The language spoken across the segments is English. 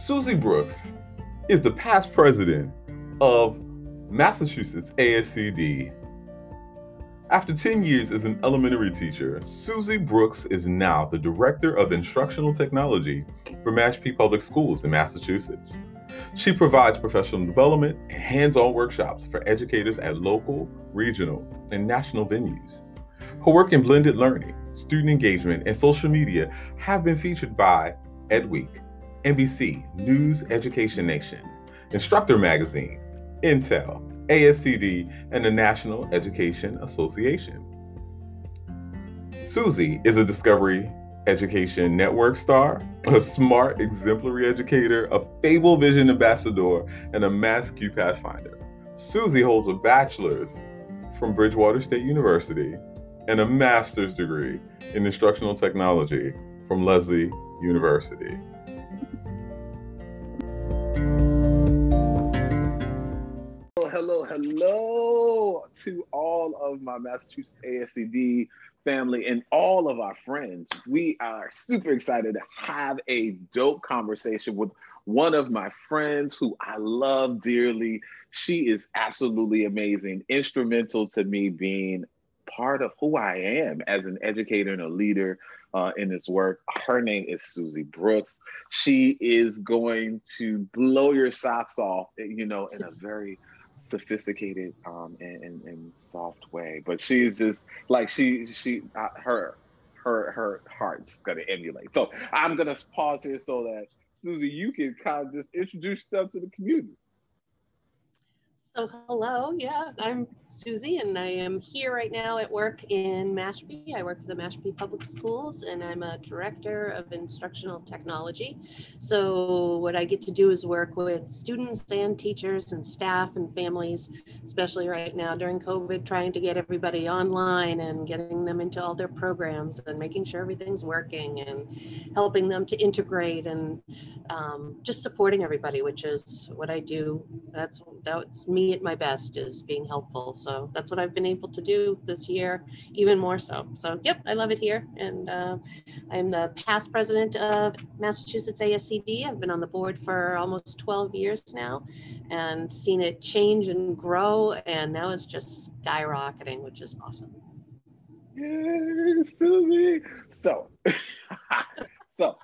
Suzy Brooks is the past president of Massachusetts ASCD. After 10 years as an elementary teacher, Suzy Brooks is now the Director of Instructional Technology for Mashpee Public Schools in Massachusetts. She provides professional development and hands on workshops for educators at local, regional, and national venues. Her work in blended learning, student engagement, and social media have been featured by EdWeek, NBC, News Education Nation, Instructor Magazine, Intel, ASCD, and the National Education Association. Suzy is a Discovery Education Network star, a smart, exemplary educator, a FableVision ambassador, and a MassCUE Pathfinder. Susie holds a bachelor's from Bridgewater State University and a master's degree in instructional technology from Lesley University. Hello, to all of my Massachusetts ASCD family and all of our friends. We are super excited to have a dope conversation with one of my friends who I love dearly. She is absolutely amazing, instrumental to me being part of who I am as an educator and a leader uh, in this work. Her name is Suzy Brooks. She is going to blow your socks off, you know, in a very sophisticated um, and, and, and, soft way. But she's just like she she uh, her her her heart's gonna emulate. So I'm gonna pause here so that Suzy, you can kind of just introduce yourself to the community. So hello, yeah, I'm Suzy and I am here right now at work in Mashpee. I work for the Mashpee Public Schools and I'm a director of instructional technology. So what I get to do is work with students and teachers and staff and families, especially right now during COVID, trying to get everybody online and getting them into all their programs and making sure everything's working and helping them to integrate and um, just supporting everybody, which is what I do. That's that's me me at my best is being helpful. So that's what I've been able to do this year, even more so. So, yep, I love it here. And uh, I'm the past president of Massachusetts ASCD. I've been on the board for almost 12 years now and seen it change and grow. And now it's just skyrocketing, which is awesome. Yay, Sylvie. So, so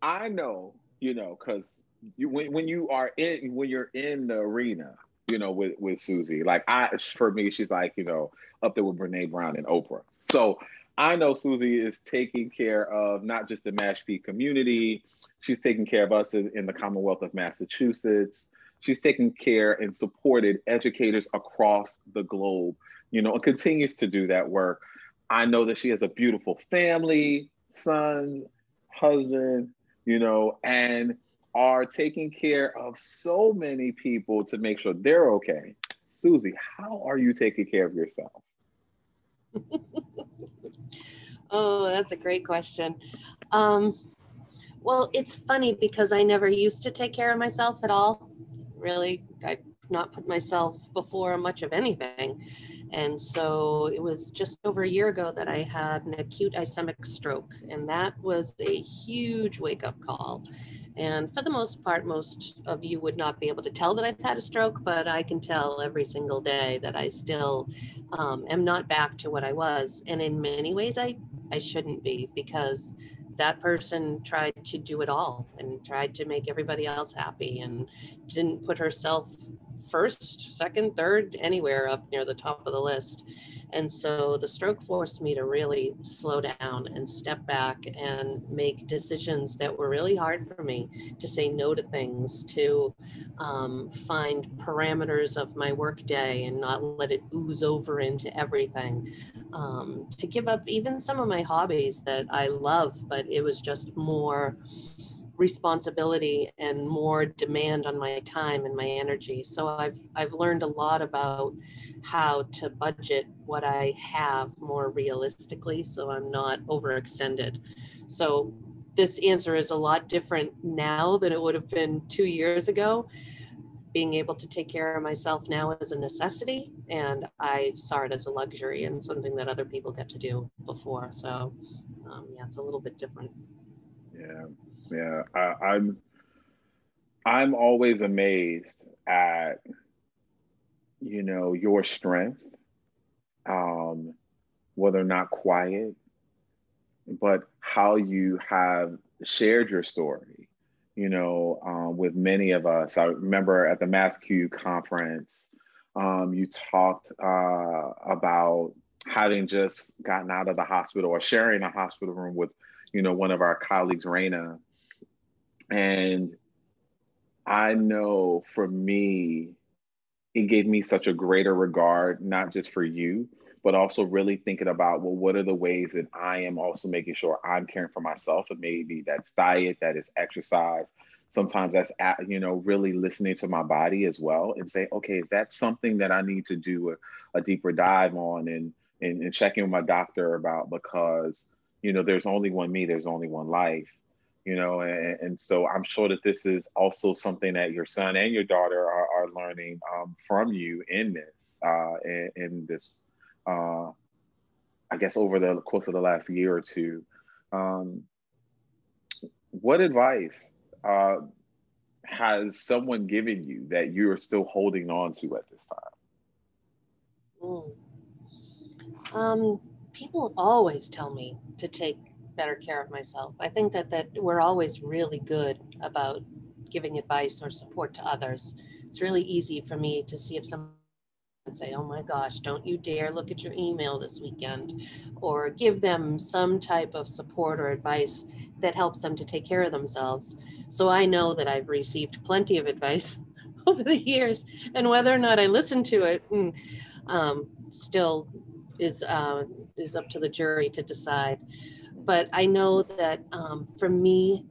I know, you know, because you when, when you are in when you're in the arena you know, with with Suzy. Like I, for me, she's like you know up there with Brene Brown and Oprah. So I know Suzy is taking care of not just the Mashpee community. She's taking care of us in, in the Commonwealth of Massachusetts. She's taken care and supported educators across the globe, you know, and continues to do that work. I know that she has a beautiful family, son, husband, you know, and are taking care of so many people to make sure they're okay. Suzy, how are you taking care of yourself? oh, that's a great question. Um, well, it's funny because I never used to take care of myself at all. Really, I not put myself before much of anything. And so it was just over a year ago that I had an acute ischemic stroke, and that was a huge wake up call. And for the most part, most of you would not be able to tell that I've had a stroke, but I can tell every single day that I still um, am not back to what I was. And in many ways, I, I shouldn't be because that person tried to do it all and tried to make everybody else happy and didn't put herself first, second, third, anywhere up near the top of the list. And so the stroke forced me to really slow down and step back and make decisions that were really hard for me to say no to things, to um, find parameters of my workday and not let it ooze over into everything, um, to give up even some of my hobbies that I love, but it was just more responsibility and more demand on my time and my energy. So I've I've learned a lot about how to budget what I have more realistically so I'm not overextended. So this answer is a lot different now than it would have been 2 years ago. Being able to take care of myself now is a necessity and I saw it as a luxury and something that other people get to do before. So um, yeah, it's a little bit different. Yeah, yeah. I, I'm I'm always amazed at, you know, your strength, um, whether or not quiet, but how you have shared your story, you know, um, with many of us. I remember at the MassCUE conference, um, you talked uh, about having just gotten out of the hospital or sharing a hospital room with, you know, one of our colleagues, Raina. And I know for me, it gave me such a greater regard, not just for you, but also really thinking about, well, what are the ways that I am also making sure I'm caring for myself? And maybe that's diet, that is exercise. Sometimes that's, at, you know, really listening to my body as well and say, okay, is that something that I need to do a, a deeper dive on and, and, and checking with my doctor about because, you know, there's only one me, there's only one life you know and, and, so i'm sure that this is also something that your son and your daughter are, are learning um, from you in this uh, in, in this uh, i guess over the course of the last year or two um, what advice uh, has someone given you that you're still holding on to at this time mm. um, people always tell me to take better care of myself. I think that that we're always really good about giving advice or support to others. It's really easy for me to see if someone say, "Oh my gosh, don't you dare look at your email this weekend," or give them some type of support or advice that helps them to take care of themselves. So I know that I've received plenty of advice over the years, and whether or not I listen to it, mm, um, still is uh, is up to the jury to decide but I know that um, for me,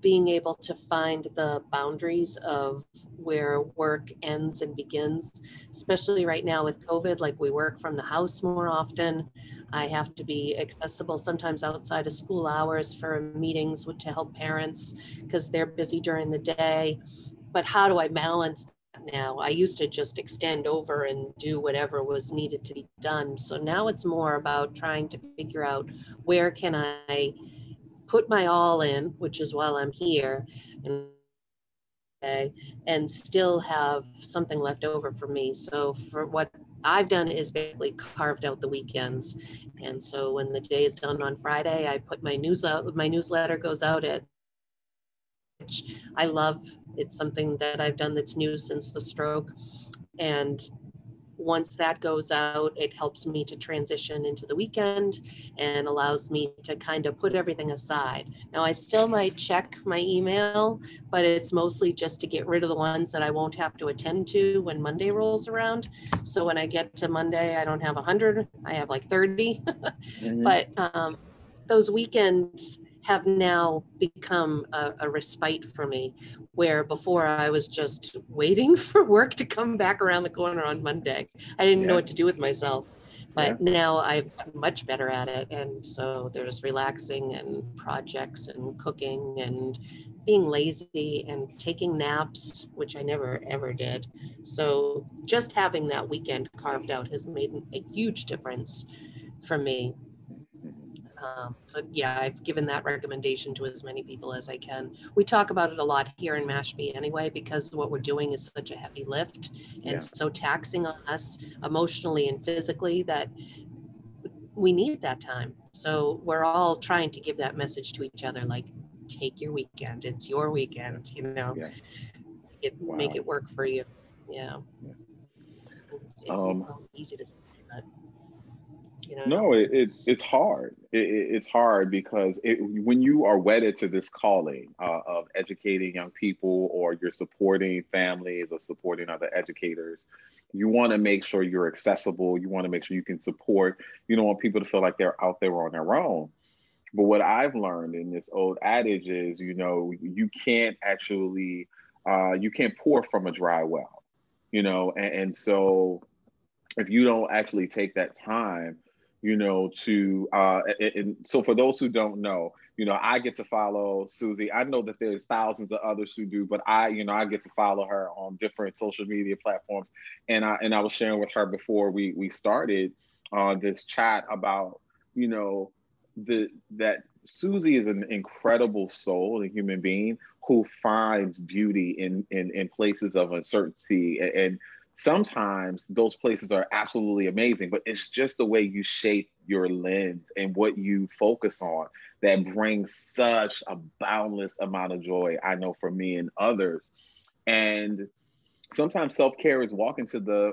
being able to find the boundaries of where work ends and begins, especially right now with COVID, like we work from the house more often. I have to be accessible sometimes outside of school hours for meetings to help parents because they're busy during the day. But how do I balance now. I used to just extend over and do whatever was needed to be done. So now it's more about trying to figure out where can I put my all in, which is while I'm here, and and still have something left over for me. So for what I've done is basically carved out the weekends. And so when the day is done on Friday, I put my news out, my newsletter goes out at which I love. It's something that I've done that's new since the stroke. And once that goes out, it helps me to transition into the weekend and allows me to kind of put everything aside. Now, I still might check my email, but it's mostly just to get rid of the ones that I won't have to attend to when Monday rolls around. So when I get to Monday, I don't have 100, I have like 30. mm-hmm. But um, those weekends, have now become a, a, respite for me where before i was just waiting for work to come back around the corner on monday i didn't yeah. know what to do with myself but yeah. now i've gotten much better at it and so there's relaxing and projects and cooking and being lazy and taking naps which i never ever did so just having that weekend carved out has made a huge difference for me um, so yeah, I've given that recommendation to as many people as I can. We talk about it a lot here in Mashpee anyway, because what we're doing is such a heavy lift and yeah. so taxing on us emotionally and physically that we need that time. So we're all trying to give that message to each other, like take your weekend. It's your weekend, you know, yeah. it, wow. make it work for you. Yeah. yeah. It's, um, easy to you know? No, it, it it's hard. It, it's hard because it, when you are wedded to this calling uh, of educating young people, or you're supporting families or supporting other educators, you want to make sure you're accessible. You want to make sure you can support. You don't want people to feel like they're out there on their own. But what I've learned in this old adage is, you know, you can't actually, uh, you can't pour from a dry well, you know, and, and so if you don't actually take that time you know, to uh, and so for those who don't know, you know, I get to follow Suzy. I know that there's thousands of others who do, but I, you know, I get to follow her on different social media platforms. And I and I was sharing with her before we we started uh, this chat about, you know, the that Suzy is an incredible soul, a human being who finds beauty in in, in places of uncertainty and, and sometimes those places are absolutely amazing, but it's just the way you shape your lens and what you focus on that brings such a boundless amount of joy. I know for me and others. And sometimes self care is walking to the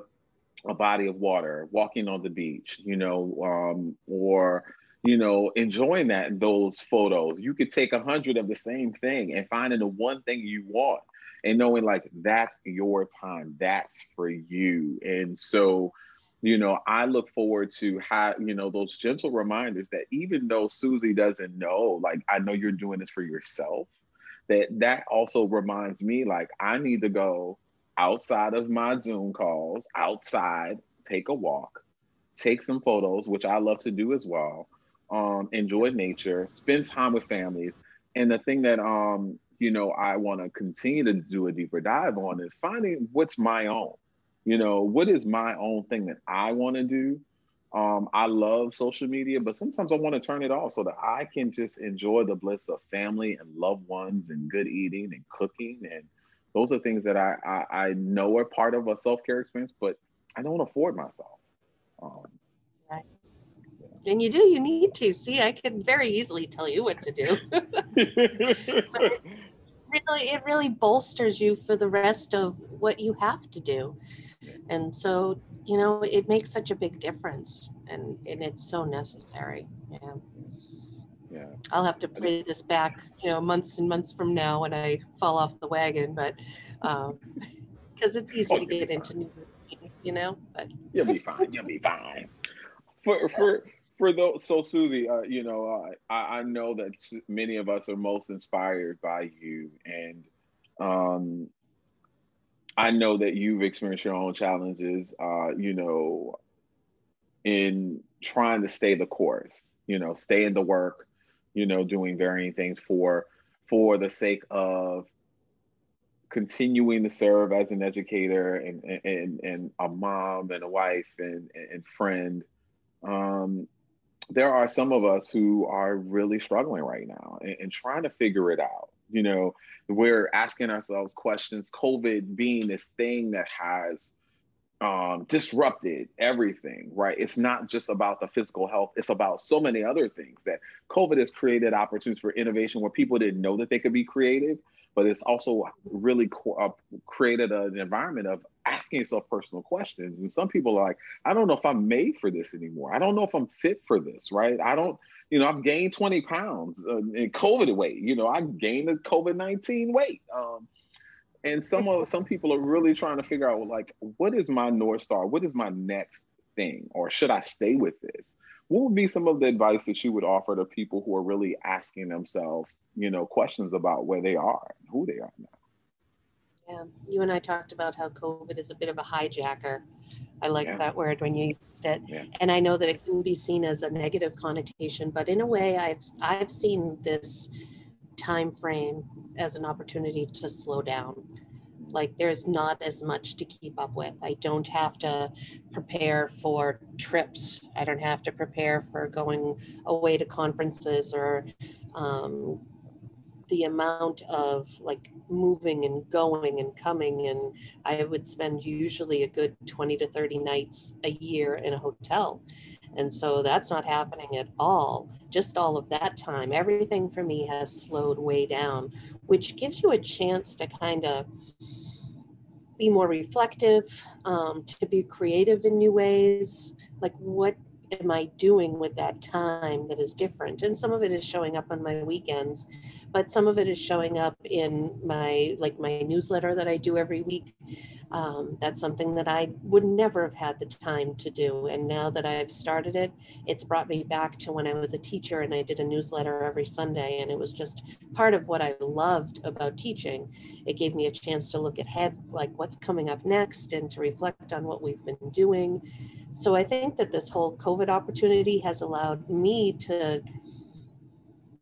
a body of water, walking on the beach, you know, um, or you know, enjoying that those photos. You could take a hundred of the same thing and finding the one thing you want and knowing like that's your time, that's for you. And so, you know, I look forward to how, you know, those gentle reminders that even though Suzy doesn't know, like, I know you're doing this for yourself, that that also reminds me, like, I need to go outside of my Zoom calls, outside, take a walk, take some photos, which I love to do as well. Um, enjoy nature, spend time with families. And the thing that um, you know, I want to continue to do a deeper dive on is finding what's my own. You know, what is my own thing that I want to do? Um, I love social media, but sometimes I want to turn it off so that I can just enjoy the bliss of family and loved ones and good eating and cooking. And those are things that I, I, I know are part of a self care experience, but I don't afford myself. Um. And you do, you need to. See, I can very easily tell you what to do. really it really bolsters you for the rest of what you have to do. And so you know it makes such a big difference and and it's so necessary yeah. Yeah. I'll have to play this back you know months and months from now when i fall off the wagon but um because it's easy oh, to get into new you know but you'll be fine you'll be fine. For for for those, so Suzy, uh, you know, uh, I, I, know that many of us are most inspired by you, and um, I know that you've experienced your own challenges, uh, you know, in trying to stay the course, you know, stay in the work, you know, doing varying things for for the sake of continuing to serve as an educator and and and a mom and a wife and and friend. Um, there are some of us who are really struggling right now and, and, trying to figure it out. You know, we're asking ourselves questions, COVID being this thing that has um, disrupted everything, right? It's not just about the physical health, it's about so many other things that COVID has created opportunities for innovation where people didn't know that they could be creative but it's also really uh, created an environment of asking yourself personal questions. And some people are like, I don't know if I'm made for this anymore. I don't know if I'm fit for this, right? I don't, you know, I've gained 20 pounds uh, in COVID weight. You know, I gained the COVID 19 weight. Um, and some of some people are really trying to figure out, like, what is my north star? What is my next thing, or should I stay with this? What would be some of the advice that you would offer to people who are really asking themselves, you know, questions about where they are and who they are now? Yeah, you and I talked about how COVID is a bit of a hijacker. I like yeah. that word when you used it, yeah. and I know that it can be seen as a negative connotation, but in a way, I've I've seen this time frame as an opportunity to slow down like there's not as much to keep up with. I don't have to prepare for trips. I don't have to prepare for going away to conferences or um, the amount of like moving and going and coming. And I would spend usually a good 20 to 30 nights a year in a hotel. And so that's not happening at all. Just all of that time, everything for me has slowed way down, which gives you a chance to kind of be more reflective, um, to be creative in new ways. Like, what am I doing with that time that is different? And some of it is showing up on my weekends, but some of it is showing up in my like my newsletter that I do every week. Um, that's something that I would never have had the time to do. And now that I've started it, it's brought me back to when I was a teacher and I did a newsletter every Sunday. And it was just part of what I loved about teaching. It gave me a chance to look ahead, like what's coming up next, and to reflect on what we've been doing. So I think that this whole COVID opportunity has allowed me to,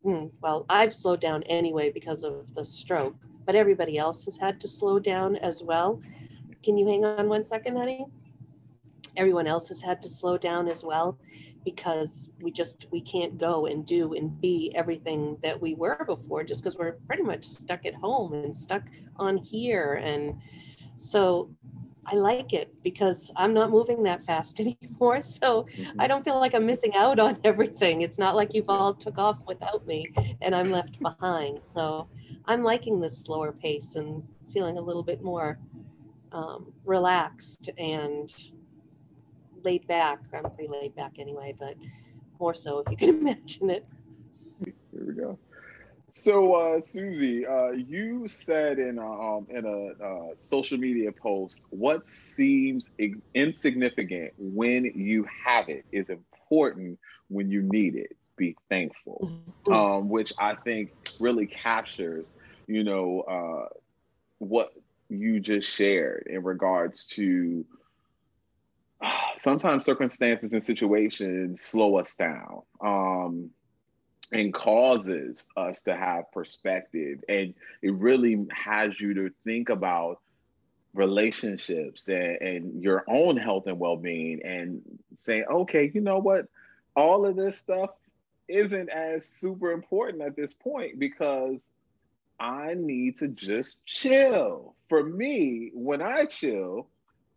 hmm, well, I've slowed down anyway because of the stroke, but everybody else has had to slow down as well. Can you hang on one second, honey? everyone else has had to slow down as well because we just we can't go and do and be everything that we were before just because we're pretty much stuck at home and stuck on here and so I like it because I'm not moving that fast anymore. So mm-hmm. I don't feel like I'm missing out on everything. It's not like you've all took off without me and I'm left behind. So I'm liking this slower pace and feeling a little bit more um, relaxed and laid back. I'm pretty laid back anyway, but more so if you can imagine it. Here we go. So, uh, Suzy, uh, you said in a, um, in a uh, social media post, what seems insignificant when you have it is important when you need it. Be thankful, mm-hmm. um, which I think really captures, you know, uh, what you just shared in regards to sometimes circumstances and situations slow us down um, and causes us to have perspective. And it really has you to think about relationships and, and your own health and well-being and saying okay you know what? All of this stuff isn't as super important at this point because I need to just chill. For me, when I chill,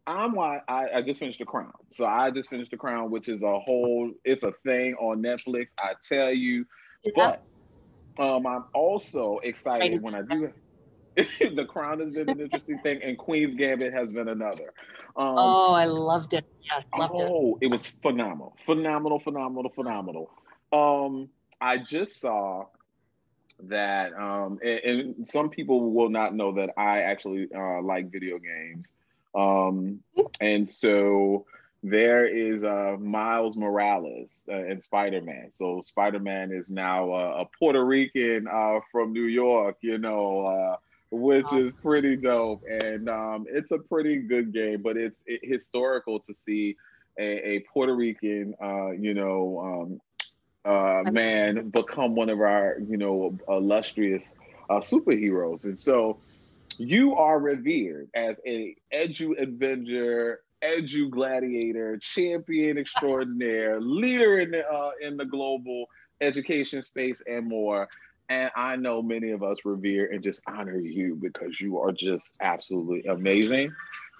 I'm why I, I, just finished The Crown. So I just finished The Crown, which is a whole, it's a thing on Netflix. I tell you, yeah. but um, I'm also excited when I do. It. The Crown has been an interesting thing, and Queen's Gambit has been another. Um, oh, I loved it. Yes, loved oh, it. Oh, it was phenomenal, phenomenal, phenomenal, phenomenal. Um, I just saw that, um, and, and, some people will not know that I actually uh, like video games. Um, and so there is uh, Miles Morales uh, in Spider Man. So Spider Man is now uh, a Puerto Rican uh, from New York, you know, uh, which awesome. is pretty dope. And um, it's a pretty good game, but it's it, historical to see a, a Puerto Rican, uh, you know, um, man become one of our, you know, illustrious superheroes. And so you are revered as a edu avenger, edu gladiator, champion extraordinaire, leader in the uh, in the global education space, and more. And I know many of us revere and just honor you because you are just absolutely amazing.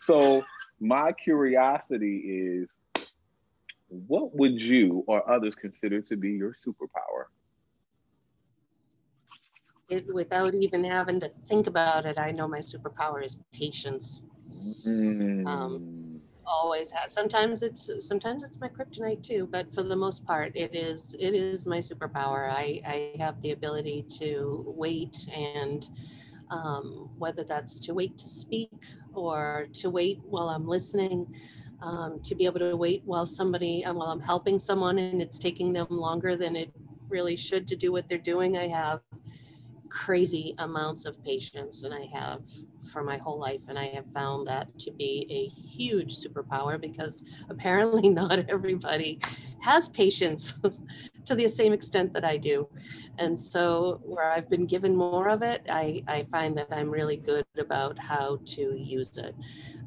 So my curiosity is, what would you or others consider to be your superpower? it, without even having to think about it, I know my superpower is patience. Mm. Um, always has. Sometimes it's sometimes it's my kryptonite too, but for the most part, it is it is my superpower. I I have the ability to wait and um, whether that's to wait to speak or to wait while I'm listening. Um, to be able to wait while somebody uh, while I'm helping someone and it's taking them longer than it really should to do what they're doing. I have crazy amounts of patience and I have for my whole life. And I have found that to be a huge superpower because apparently not everybody has patience to the same extent that I do. And so where I've been given more of it, I, I find that I'm really good about how to use it.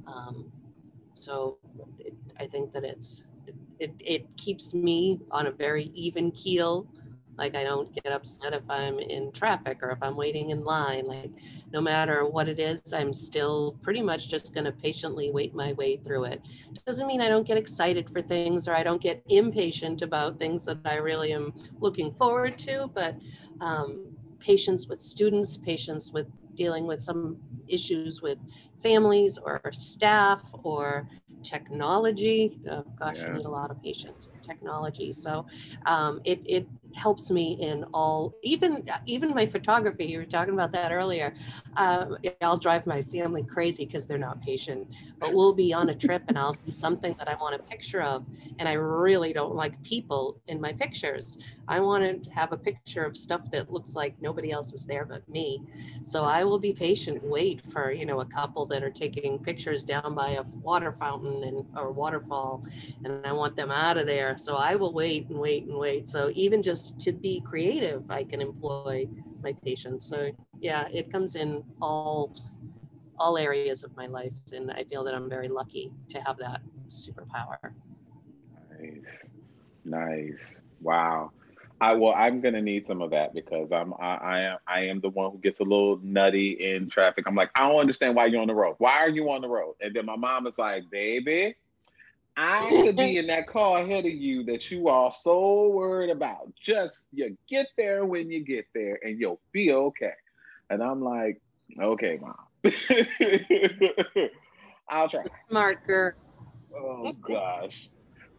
Um, so it, I think that it's, it, it keeps me on a very even keel like I don't get upset if I'm in traffic or if I'm waiting in line. Like no matter what it is, I'm still pretty much just going to patiently wait my way through it. Doesn't mean I don't get excited for things or I don't get impatient about things that I really am looking forward to, but um, patience with students, patience with dealing with some issues with families or staff or technology. Oh, gosh, yeah. I need a lot of patience with technology. So um, it, it helps me in all even even my photography you were talking about that earlier. Um, i'll drive my family crazy because they're not patient but we'll be on a trip and i'll see something that i want a picture of and i really don't like people in my pictures. I want to have a picture of stuff that looks like nobody else is there but me. So i will be patient wait for you know a couple that are taking pictures down by a water fountain and or waterfall and i want them out of there. So i will wait and wait and wait. So even just just to be creative, I can employ my patience. So yeah, it comes in all all areas of my life, and I feel that I'm very lucky to have that superpower. Nice, nice. Wow. I well, I'm gonna need some of that because I'm I, I am I am the one who gets a little nutty in traffic. I'm like, I don't understand why you're on the road. Why are you on the road? And then my mom is like, baby, I could be in that car ahead of you that you are so worried about. Just you get there when you get there and you'll be okay. And I'm like, okay, mom. I'll try. Smart girl. Oh gosh.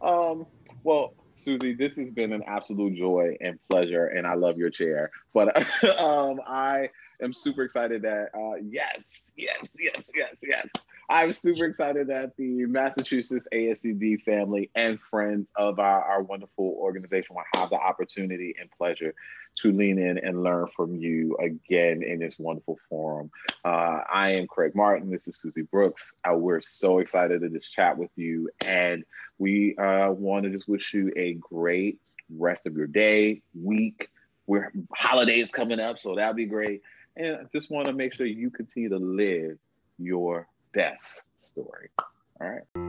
Um, well, Suzy, this has been an absolute joy and pleasure, and I love your chair. But um, I am super excited that uh, yes, yes, yes, yes, yes. I'm super excited that the Massachusetts ASCD family and friends of our, our wonderful organization will have the opportunity and pleasure to lean in and learn from you again in this wonderful forum. Uh, I am Craig Martin. This is Suzy Brooks. Uh, we're so excited to just chat with you, and we uh, want to just wish you a great rest of your day, week. We're holidays coming up, so that'll be great. And I just want to make sure you continue to live your best story. All right.